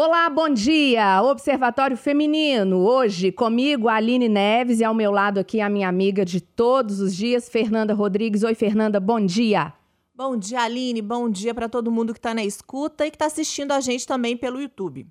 Olá, bom dia! Observatório Feminino. Hoje, comigo, a Aline Neves e ao meu lado aqui a minha amiga de todos os dias, Fernanda Rodrigues. Oi, Fernanda, bom dia! Bom dia, Aline. Bom dia para todo mundo que está na escuta e que está assistindo a gente também pelo YouTube.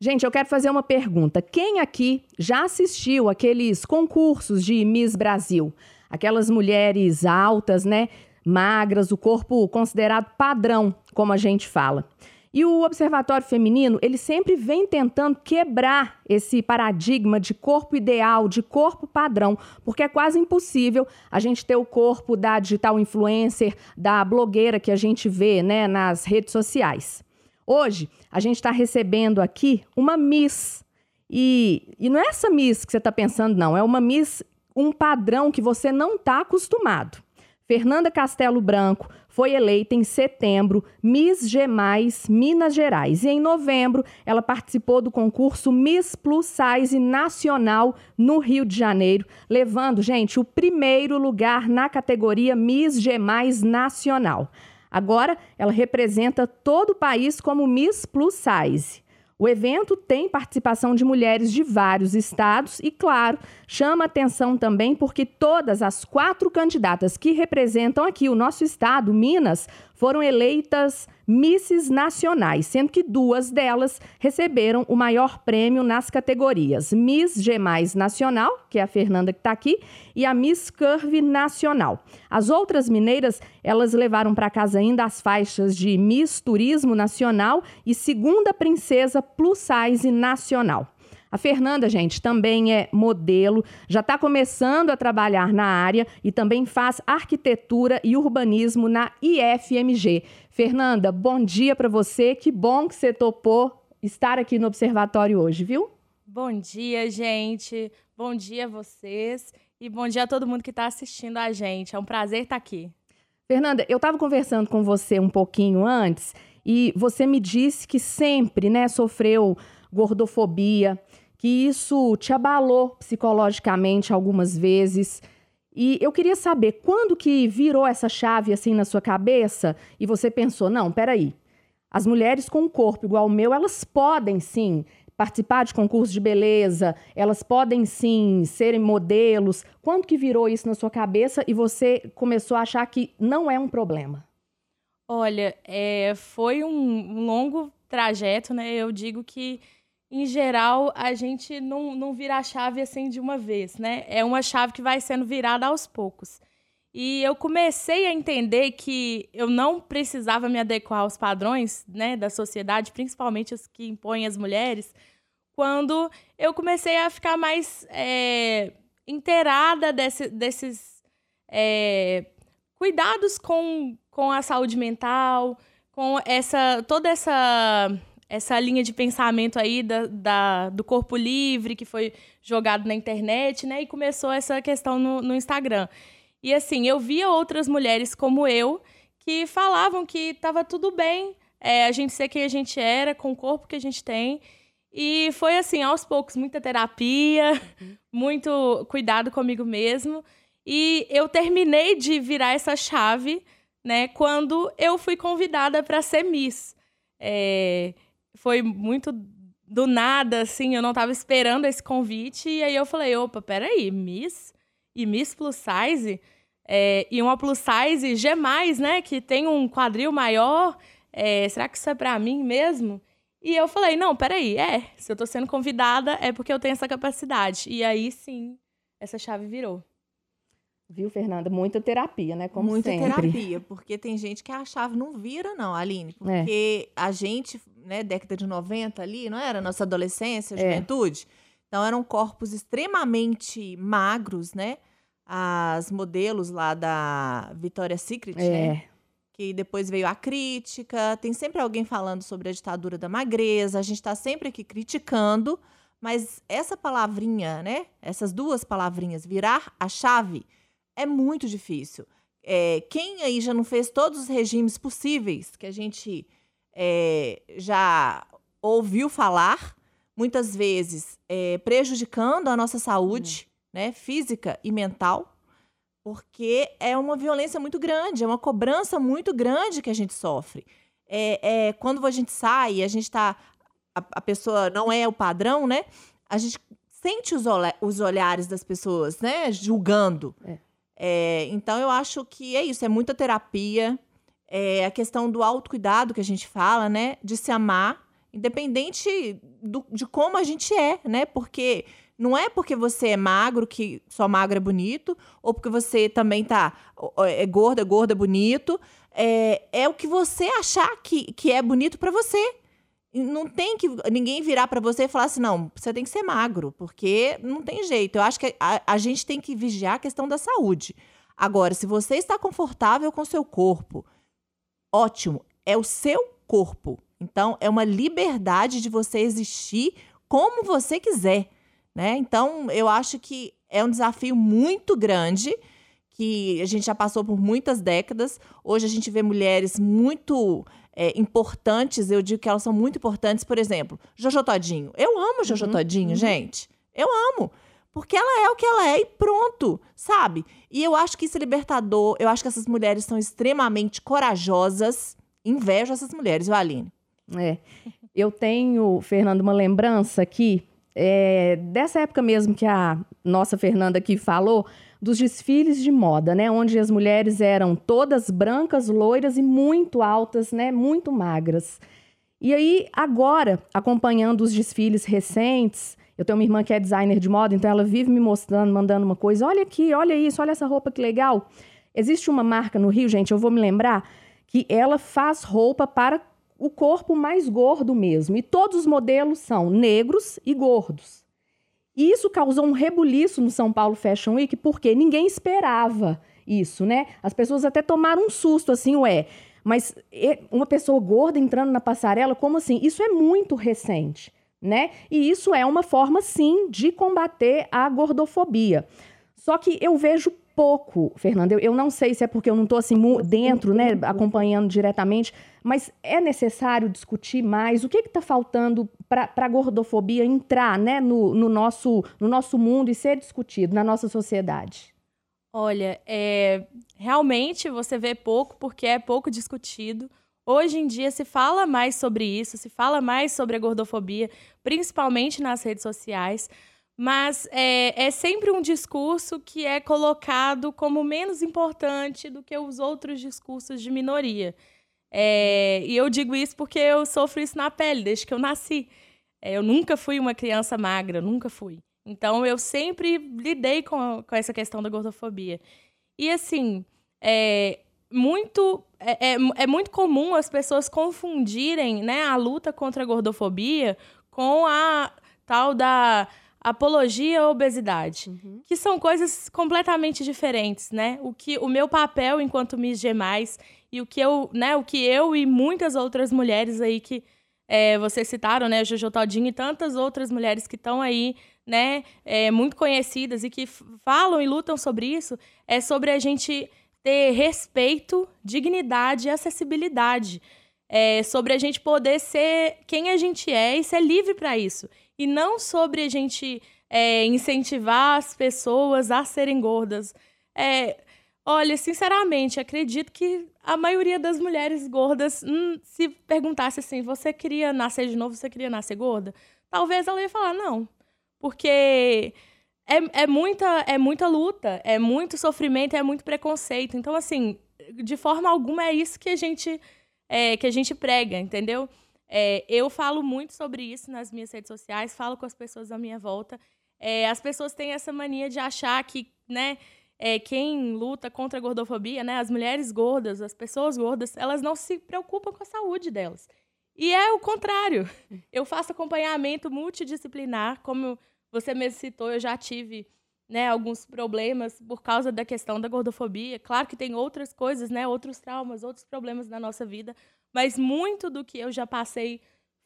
Gente, eu quero fazer uma pergunta. Quem aqui já assistiu aqueles concursos de Miss Brasil? Aquelas mulheres altas, né? Magras, o corpo considerado padrão, como a gente fala. E o Observatório Feminino, ele sempre vem tentando quebrar esse paradigma de corpo ideal, de corpo padrão, porque é quase impossível a gente ter o corpo da digital influencer, da blogueira que a gente vê né, nas redes sociais. Hoje, a gente está recebendo aqui uma Miss. E, e não é essa Miss que você está pensando, não. É uma Miss, um padrão que você não está acostumado. Fernanda Castelo Branco foi eleita em setembro Miss G+, Minas Gerais. E em novembro, ela participou do concurso Miss Plus Size Nacional no Rio de Janeiro, levando, gente, o primeiro lugar na categoria Miss G+, Nacional. Agora, ela representa todo o país como Miss Plus Size. O evento tem participação de mulheres de vários estados e, claro, chama atenção também porque todas as quatro candidatas que representam aqui o nosso estado, Minas, foram eleitas Misses Nacionais, sendo que duas delas receberam o maior prêmio nas categorias Miss G Nacional, que é a Fernanda que está aqui, e a Miss Curve Nacional. As outras mineiras, elas levaram para casa ainda as faixas de Miss Turismo Nacional e Segunda Princesa Plus Size Nacional. A Fernanda, gente, também é modelo, já está começando a trabalhar na área e também faz arquitetura e urbanismo na IFMG. Fernanda, bom dia para você. Que bom que você topou estar aqui no observatório hoje, viu? Bom dia, gente. Bom dia a vocês e bom dia a todo mundo que está assistindo a gente. É um prazer estar aqui. Fernanda, eu estava conversando com você um pouquinho antes e você me disse que sempre, né, sofreu gordofobia, que isso te abalou psicologicamente algumas vezes. E eu queria saber quando que virou essa chave assim na sua cabeça e você pensou, não, peraí, as mulheres com um corpo igual ao meu, elas podem sim participar de concursos de beleza, elas podem sim serem modelos. Quando que virou isso na sua cabeça e você começou a achar que não é um problema? Olha, é, foi um longo trajeto, né? Eu digo que em geral, a gente não, não vira a chave assim de uma vez, né? É uma chave que vai sendo virada aos poucos. E eu comecei a entender que eu não precisava me adequar aos padrões né, da sociedade, principalmente os que impõem as mulheres, quando eu comecei a ficar mais é, inteirada desse, desses é, cuidados com, com a saúde mental, com essa toda essa essa linha de pensamento aí da, da, do corpo livre que foi jogado na internet, né? E começou essa questão no, no Instagram. E assim, eu via outras mulheres como eu que falavam que estava tudo bem é, a gente ser quem a gente era, com o corpo que a gente tem. E foi assim, aos poucos, muita terapia, uhum. muito cuidado comigo mesmo. E eu terminei de virar essa chave, né, quando eu fui convidada para ser Miss. É, foi muito do nada, assim, eu não tava esperando esse convite. E aí eu falei, opa, peraí, Miss? E Miss Plus Size? É, e uma Plus Size G+, né, que tem um quadril maior. É, será que isso é pra mim mesmo? E eu falei, não, peraí, é, se eu tô sendo convidada é porque eu tenho essa capacidade. E aí, sim, essa chave virou. Viu, Fernanda? Muita terapia, né? Como Muita sempre. terapia, porque tem gente que a chave não vira, não, Aline. Porque é. a gente, né, década de 90 ali, não era? Nossa adolescência, é. juventude. É. Então eram corpos extremamente magros, né? As modelos lá da Victoria's Secret, é. né? Que depois veio a crítica. Tem sempre alguém falando sobre a ditadura da magreza. A gente está sempre aqui criticando. Mas essa palavrinha, né? Essas duas palavrinhas, virar a chave é muito difícil. É, quem aí já não fez todos os regimes possíveis que a gente é, já ouviu falar, muitas vezes é, prejudicando a nossa saúde hum. né, física e mental, porque é uma violência muito grande, é uma cobrança muito grande que a gente sofre. É, é, quando a gente sai, a gente está a, a pessoa não é o padrão, né? A gente sente os, os olhares das pessoas, né? Julgando. É. É, então, eu acho que é isso, é muita terapia. É a questão do autocuidado que a gente fala, né? De se amar, independente do, de como a gente é, né? Porque não é porque você é magro que só magro é bonito, ou porque você também tá é gorda, gorda, bonito. É, é o que você achar que, que é bonito para você. Não tem que ninguém virar para você e falar assim, não, você tem que ser magro, porque não tem jeito. Eu acho que a, a gente tem que vigiar a questão da saúde. Agora, se você está confortável com o seu corpo, ótimo, é o seu corpo. Então, é uma liberdade de você existir como você quiser, né? Então, eu acho que é um desafio muito grande que a gente já passou por muitas décadas. Hoje a gente vê mulheres muito é, importantes, eu digo que elas são muito importantes, por exemplo, Jojo Todinho. Eu amo Jojo uhum, Todinho, uhum. gente. Eu amo. Porque ela é o que ela é e pronto, sabe? E eu acho que isso é libertador. Eu acho que essas mulheres são extremamente corajosas. Invejo essas mulheres, viu, Aline? É. Eu tenho, Fernando, uma lembrança aqui, é, dessa época mesmo que a nossa Fernanda aqui falou, dos desfiles de moda, né? Onde as mulheres eram todas brancas, loiras e muito altas, né? Muito magras. E aí, agora, acompanhando os desfiles recentes, eu tenho uma irmã que é designer de moda, então ela vive me mostrando, mandando uma coisa. Olha aqui, olha isso, olha essa roupa que legal. Existe uma marca no Rio, gente, eu vou me lembrar, que ela faz roupa para o corpo mais gordo mesmo. E todos os modelos são negros e gordos. E isso causou um rebuliço no São Paulo Fashion Week, porque ninguém esperava isso, né? As pessoas até tomaram um susto, assim, ué. Mas uma pessoa gorda entrando na passarela, como assim? Isso é muito recente, né? E isso é uma forma, sim, de combater a gordofobia. Só que eu vejo pouco, Fernanda. Eu, eu não sei se é porque eu não estou assim dentro, né, acompanhando diretamente, mas é necessário discutir mais o que está faltando para a gordofobia entrar né, no, no, nosso, no nosso mundo e ser discutido na nossa sociedade. Olha, é, realmente você vê pouco porque é pouco discutido. Hoje em dia se fala mais sobre isso, se fala mais sobre a gordofobia, principalmente nas redes sociais, mas é, é sempre um discurso que é colocado como menos importante do que os outros discursos de minoria. É, e eu digo isso porque eu sofro isso na pele desde que eu nasci. É, eu nunca fui uma criança magra, nunca fui. Então eu sempre lidei com, com essa questão da gordofobia. E assim, é muito, é, é, é muito comum as pessoas confundirem né, a luta contra a gordofobia com a tal da apologia à obesidade, uhum. que são coisas completamente diferentes, né? O que o meu papel enquanto Miss G+, e o que eu, né, o que eu e muitas outras mulheres aí que é, vocês citaram, né, Jojo Todinho e tantas outras mulheres que estão aí, né, é, muito conhecidas e que falam e lutam sobre isso, é sobre a gente ter respeito, dignidade e acessibilidade. É sobre a gente poder ser quem a gente é e ser livre para isso. E não sobre a gente é, incentivar as pessoas a serem gordas. É, Olha, sinceramente, acredito que a maioria das mulheres gordas, hum, se perguntasse assim, você queria nascer de novo, você queria nascer gorda? Talvez ela ia falar não. Porque é, é, muita, é muita luta, é muito sofrimento, é muito preconceito. Então, assim, de forma alguma é isso que a gente, é, que a gente prega, entendeu? É, eu falo muito sobre isso nas minhas redes sociais, falo com as pessoas à minha volta. É, as pessoas têm essa mania de achar que, né, é, quem luta contra a gordofobia, né, as mulheres gordas, as pessoas gordas, elas não se preocupam com a saúde delas. E é o contrário. Eu faço acompanhamento multidisciplinar, como você mesmo citou, eu já tive né, alguns problemas por causa da questão da gordofobia. Claro que tem outras coisas, né, outros traumas, outros problemas na nossa vida, mas muito do que eu já passei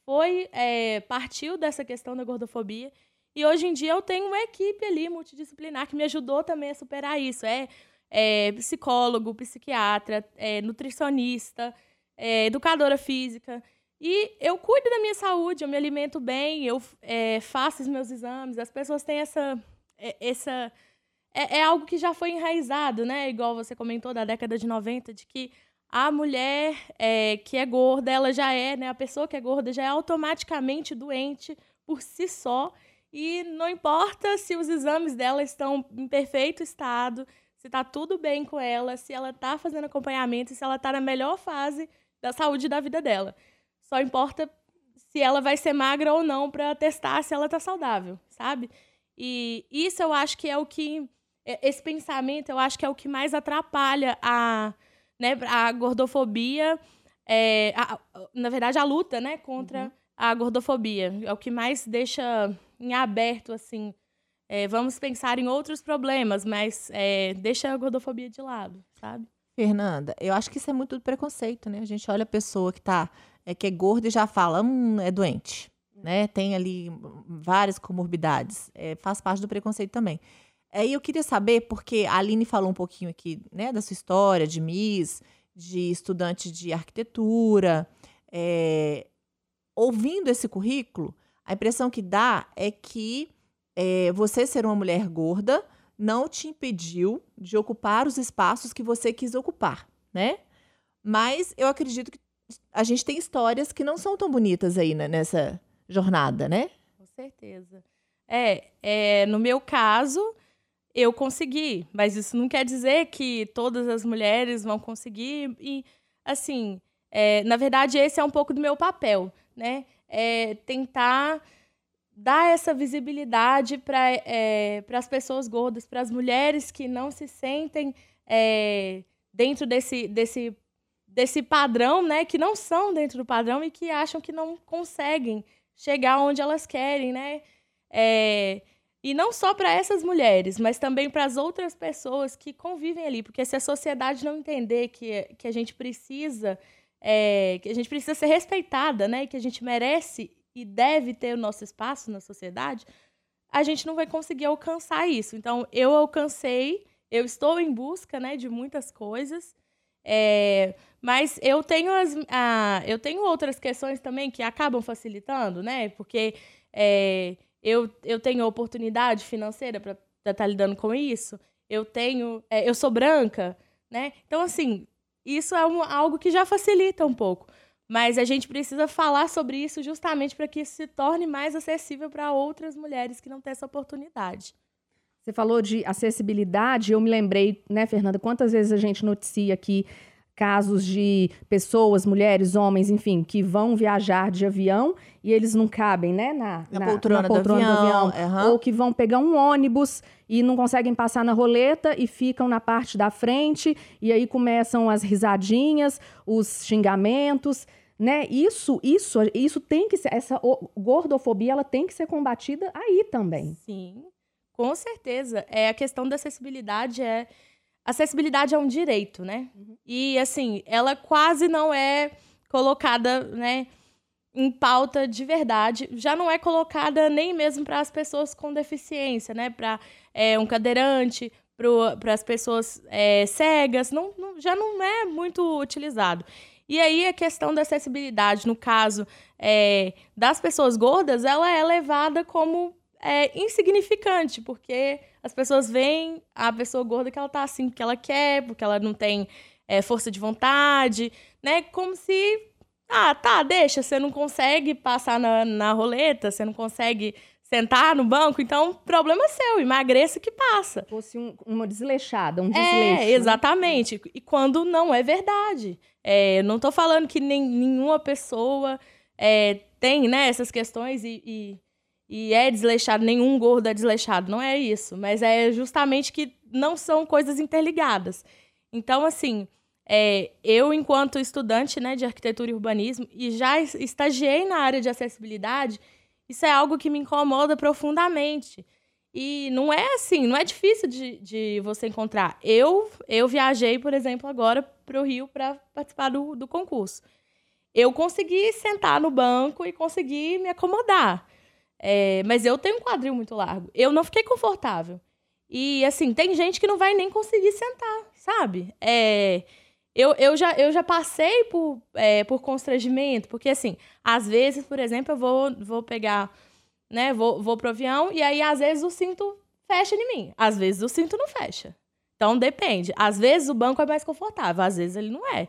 foi é, partiu dessa questão da gordofobia. E hoje em dia eu tenho uma equipe ali multidisciplinar que me ajudou também a superar isso. É, é psicólogo, psiquiatra, é, nutricionista, é, educadora física. E eu cuido da minha saúde, eu me alimento bem, eu é, faço os meus exames. As pessoas têm essa. É, essa é, é, algo que já foi enraizado, né? Igual você comentou da década de 90, de que a mulher é, que é gorda, ela já é, né? A pessoa que é gorda já é automaticamente doente por si só. E não importa se os exames dela estão em perfeito estado, se está tudo bem com ela, se ela está fazendo acompanhamento, se ela está na melhor fase da saúde da vida dela. Só importa se ela vai ser magra ou não para testar se ela está saudável, sabe? E isso eu acho que é o que é, esse pensamento eu acho que é o que mais atrapalha a, né, a gordofobia, é, a, na verdade a luta, né, contra uhum. a gordofobia. É o que mais deixa em aberto, assim, é, vamos pensar em outros problemas, mas é, deixa a gordofobia de lado, sabe? Fernanda, eu acho que isso é muito do preconceito, né? A gente olha a pessoa que tá, é, que é gorda e já fala, hum, é doente, né? Tem ali várias comorbidades, é, faz parte do preconceito também. Aí eu queria saber, porque a Aline falou um pouquinho aqui né, da sua história de Miss, de estudante de arquitetura. É, ouvindo esse currículo, a impressão que dá é que é, você ser uma mulher gorda não te impediu de ocupar os espaços que você quis ocupar, né? Mas eu acredito que a gente tem histórias que não são tão bonitas aí né, nessa jornada, né? Com certeza. É, é, no meu caso, eu consegui, mas isso não quer dizer que todas as mulheres vão conseguir. E, assim, é, na verdade, esse é um pouco do meu papel, né? É tentar dar essa visibilidade para é, as pessoas gordas, para as mulheres que não se sentem é, dentro desse, desse, desse padrão, né? Que não são dentro do padrão e que acham que não conseguem chegar onde elas querem, né? É, e não só para essas mulheres, mas também para as outras pessoas que convivem ali. Porque se a sociedade não entender que, que a gente precisa, é, que a gente precisa ser respeitada, né? Que a gente merece e deve ter o nosso espaço na sociedade, a gente não vai conseguir alcançar isso. Então, eu alcancei, eu estou em busca né, de muitas coisas. É, mas eu tenho, as, ah, eu tenho outras questões também que acabam facilitando, né? Porque é, eu, eu tenho oportunidade financeira para estar tá lidando com isso, eu tenho, é, eu sou branca, né? Então, assim, isso é um, algo que já facilita um pouco. Mas a gente precisa falar sobre isso justamente para que isso se torne mais acessível para outras mulheres que não têm essa oportunidade. Você falou de acessibilidade, eu me lembrei, né, Fernanda, quantas vezes a gente noticia aqui casos de pessoas, mulheres, homens, enfim, que vão viajar de avião e eles não cabem, né, na, na, na poltrona, na poltrona do avião, do avião uhum. ou que vão pegar um ônibus e não conseguem passar na roleta e ficam na parte da frente e aí começam as risadinhas, os xingamentos, né? Isso, isso, isso tem que ser essa gordofobia, ela tem que ser combatida aí também. Sim. Com certeza. É a questão da acessibilidade é acessibilidade é um direito, né? Uhum. E assim, ela quase não é colocada, né, em pauta de verdade. Já não é colocada nem mesmo para as pessoas com deficiência, né? Para é, um cadeirante, para as pessoas é, cegas, não, não, já não é muito utilizado. E aí a questão da acessibilidade, no caso é, das pessoas gordas, ela é levada como é, insignificante, porque as pessoas veem a pessoa gorda que ela tá assim porque ela quer, porque ela não tem é, força de vontade, né? Como se. Ah, tá, deixa, você não consegue passar na, na roleta, você não consegue sentar no banco, então problema é seu, emagreça que passa. Fosse um, uma desleixada, um desleixo. É, exatamente. Né? E quando não é verdade. É, não tô falando que nem, nenhuma pessoa é, tem né, essas questões e, e e é desleixado, nenhum gordo é desleixado, não é isso, mas é justamente que não são coisas interligadas. Então, assim, é, eu, enquanto estudante né, de arquitetura e urbanismo, e já estagiei na área de acessibilidade, isso é algo que me incomoda profundamente. E não é assim, não é difícil de, de você encontrar. Eu, eu viajei, por exemplo, agora para o Rio para participar do, do concurso. Eu consegui sentar no banco e consegui me acomodar. É, mas eu tenho um quadril muito largo. Eu não fiquei confortável. E, assim, tem gente que não vai nem conseguir sentar, sabe? É, eu, eu, já, eu já passei por, é, por constrangimento, porque, assim, às vezes, por exemplo, eu vou, vou pegar, né, vou, vou pro avião, e aí, às vezes, o cinto fecha em mim. Às vezes, o cinto não fecha. Então, depende. Às vezes, o banco é mais confortável, às vezes, ele não é.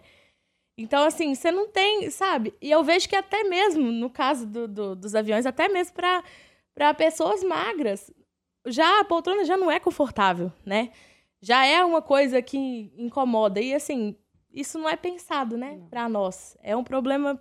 Então, assim, você não tem, sabe? E eu vejo que até mesmo, no caso do, do, dos aviões, até mesmo para pessoas magras, já a poltrona já não é confortável, né? Já é uma coisa que incomoda. E, assim, isso não é pensado, né, para nós. É um problema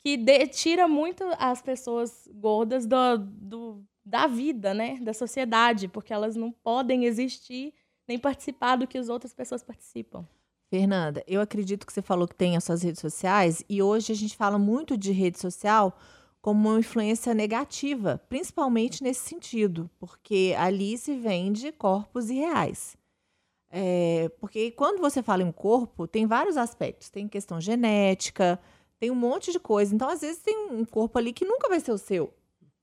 que de, tira muito as pessoas gordas do, do, da vida, né, da sociedade, porque elas não podem existir nem participar do que as outras pessoas participam. Fernanda, eu acredito que você falou que tem as suas redes sociais e hoje a gente fala muito de rede social como uma influência negativa, principalmente nesse sentido, porque ali se vende corpos irreais. É, porque quando você fala em corpo, tem vários aspectos. Tem questão genética, tem um monte de coisa. Então, às vezes, tem um corpo ali que nunca vai ser o seu.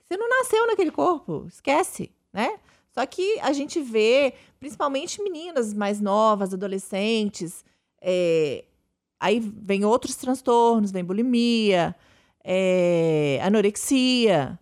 Você não nasceu naquele corpo, esquece, né? Só que a gente vê, principalmente meninas mais novas, adolescentes, é, aí vem outros transtornos, vem bulimia, é, anorexia,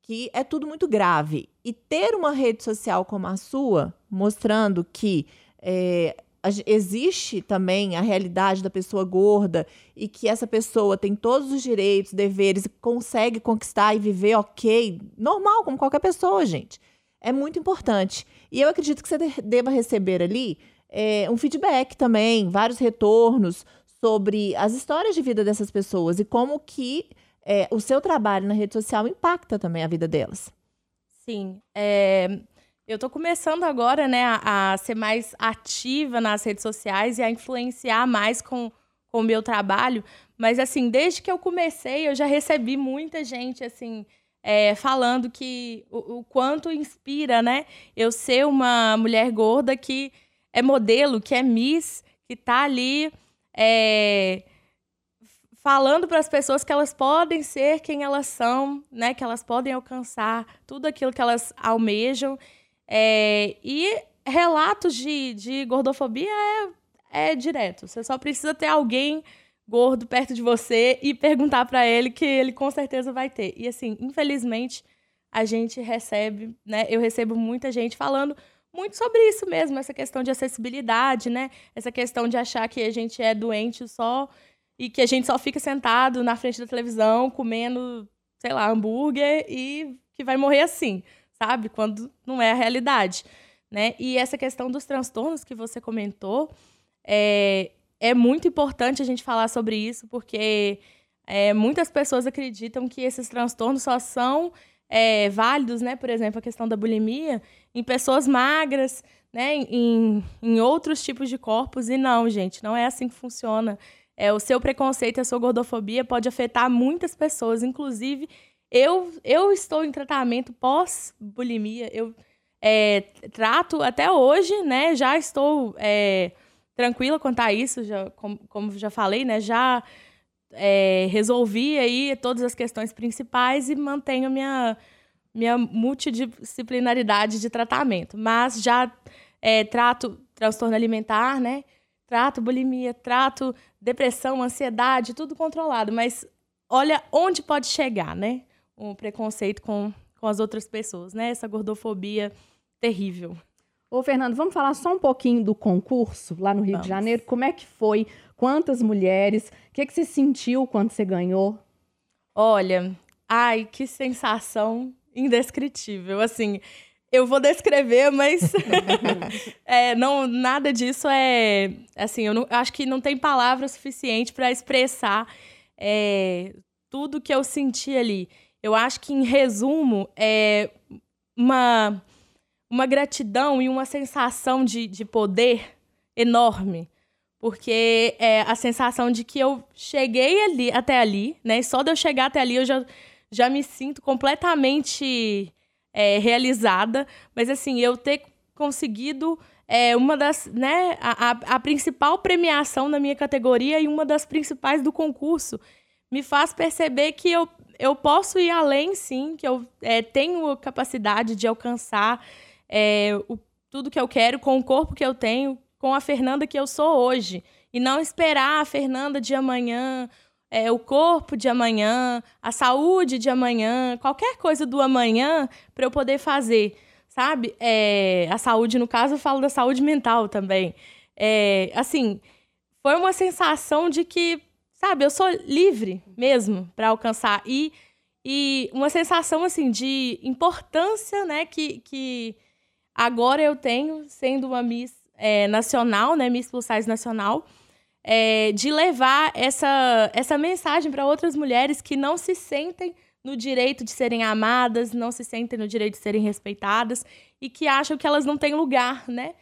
que é tudo muito grave. E ter uma rede social como a sua, mostrando que é, existe também a realidade da pessoa gorda e que essa pessoa tem todos os direitos, deveres consegue conquistar e viver ok, normal, como qualquer pessoa, gente. É muito importante. E eu acredito que você deva receber ali é, um feedback também, vários retornos sobre as histórias de vida dessas pessoas e como que é, o seu trabalho na rede social impacta também a vida delas. Sim. É, eu estou começando agora, né, a, a, ser mais ativa nas redes sociais e a influenciar mais com, com o meu trabalho. Mas, assim, desde que eu comecei, eu já recebi muita gente, assim, é, falando que o, o, quanto inspira, né, eu ser uma mulher gorda que é modelo, que é Miss, que está ali é, falando para as pessoas que elas podem ser quem elas são, né? Que elas podem alcançar tudo aquilo que elas almejam. É, e relatos de, de gordofobia é, é direto. Você só precisa ter alguém gordo perto de você e perguntar para ele que ele com certeza vai ter. E assim, infelizmente, a gente recebe, né? Eu recebo muita gente falando muito sobre isso mesmo, essa questão de acessibilidade, né? Essa questão de achar que a gente é doente só e que a gente só fica sentado na frente da televisão comendo, sei lá, hambúrguer e que vai morrer assim, sabe? Quando não é a realidade, né? E essa questão dos transtornos que você comentou, é, é muito importante a gente falar sobre isso, porque é, muitas pessoas acreditam que esses transtornos só são é, válidos, né? Por exemplo, a questão da bulimia em pessoas magras, né? Em, em outros tipos de corpos. E não, gente, não é assim que funciona. É, o seu preconceito a sua gordofobia pode afetar muitas pessoas. Inclusive, eu, eu estou em tratamento pós-bulimia. Eu é, trato até hoje, né? Já estou é, tranquila quanto a isso, já, como, como já falei, né? Já é, resolvi aí todas as questões principais e mantenho minha, minha multidisciplinaridade de tratamento. Mas já é, trato transtorno alimentar, né? Trato bulimia, trato depressão, ansiedade, tudo controlado. Mas olha onde pode chegar, né? Um preconceito com, com as outras pessoas, né? Essa gordofobia terrível. Ô, Fernando, vamos falar só um pouquinho do concurso lá no Rio vamos. de Janeiro. Como é que foi? Quantas mulheres? O que, é que você sentiu quando você ganhou? Olha, ai, que sensação indescritível. Assim, eu vou descrever, mas é, não, nada disso é. Assim, eu não, acho que não tem palavra suficiente para expressar é, tudo que eu senti ali. Eu acho que, em resumo, é uma uma gratidão e uma sensação de, de poder enorme. Porque é a sensação de que eu cheguei ali até ali, né? Só de eu chegar até ali eu já, já me sinto completamente é, realizada. Mas assim, eu ter conseguido é, uma das, né, a, a, a, principal premiação na minha categoria e uma das principais do concurso me faz perceber que eu, eu posso ir além, sim, que eu é, tenho capacidade de alcançar é, o, tudo que eu quero com o corpo que eu tenho, com a Fernanda que eu sou hoje. E não esperar a Fernanda de amanhã, é, o corpo de amanhã, a saúde de amanhã, qualquer coisa do amanhã para eu poder fazer, sabe? É, a saúde, no caso, eu falo da saúde mental também. É, assim, foi uma sensação de que, sabe, eu sou livre mesmo para alcançar. E, e uma sensação, assim, de importância, né, que, que agora eu tenho, sendo uma Miss é, nacional, né, Miss Plus Size nacional, é, de levar essa, essa mensagem para outras mulheres que não se sentem no direito de serem amadas, não se sentem no direito de serem respeitadas e que acham que elas não têm lugar, né,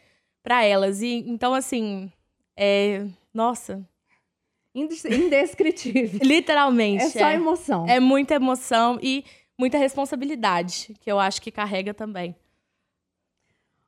para elas. E então assim, é, nossa, indescritível. Literalmente. É só é, emoção. É muita emoção e muita responsabilidade que eu acho que carrega também.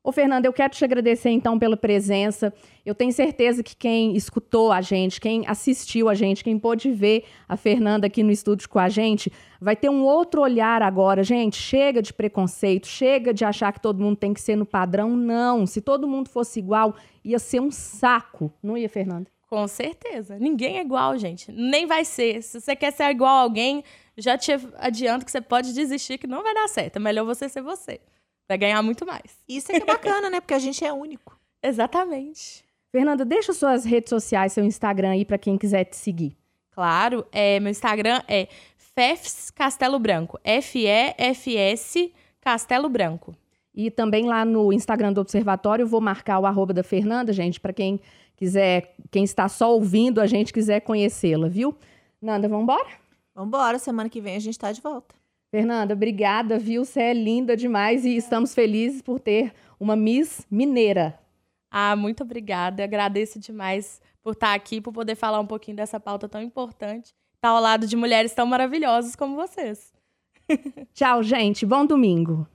Ô, Fernanda, eu quero te agradecer então pela presença. Eu tenho certeza que quem escutou a gente, quem assistiu a gente, quem pôde ver a Fernanda aqui no estúdio com a gente, vai ter um outro olhar agora. Gente, chega de preconceito, chega de achar que todo mundo tem que ser no padrão. Não. Se todo mundo fosse igual, ia ser um saco. Não ia, Fernanda? Com certeza. Ninguém é igual, gente. Nem vai ser. Se você quer ser igual a alguém, já te adianto que você pode desistir, que não vai dar certo. É melhor você ser você. Vai ganhar muito mais. Isso é que é bacana, né? Porque a gente é único. Exatamente. Fernanda, deixa suas redes sociais, seu Instagram aí para quem quiser te seguir. Claro, é, meu Instagram é Fefs Castelo Branco. F-E-F-S Castelo Branco. E também lá no Instagram do Observatório, vou marcar o arroba da Fernanda, gente, para quem quiser, quem está só ouvindo a gente quiser conhecê-la, viu? Nanda, vamos embora? Vamos embora, semana que vem a gente está de volta. Fernanda, obrigada, viu? Você é linda demais e estamos felizes por ter uma Miss Mineira. Ah, muito obrigada. Agradeço demais por estar aqui, por poder falar um pouquinho dessa pauta tão importante. Estar ao lado de mulheres tão maravilhosas como vocês. Tchau, gente. Bom domingo.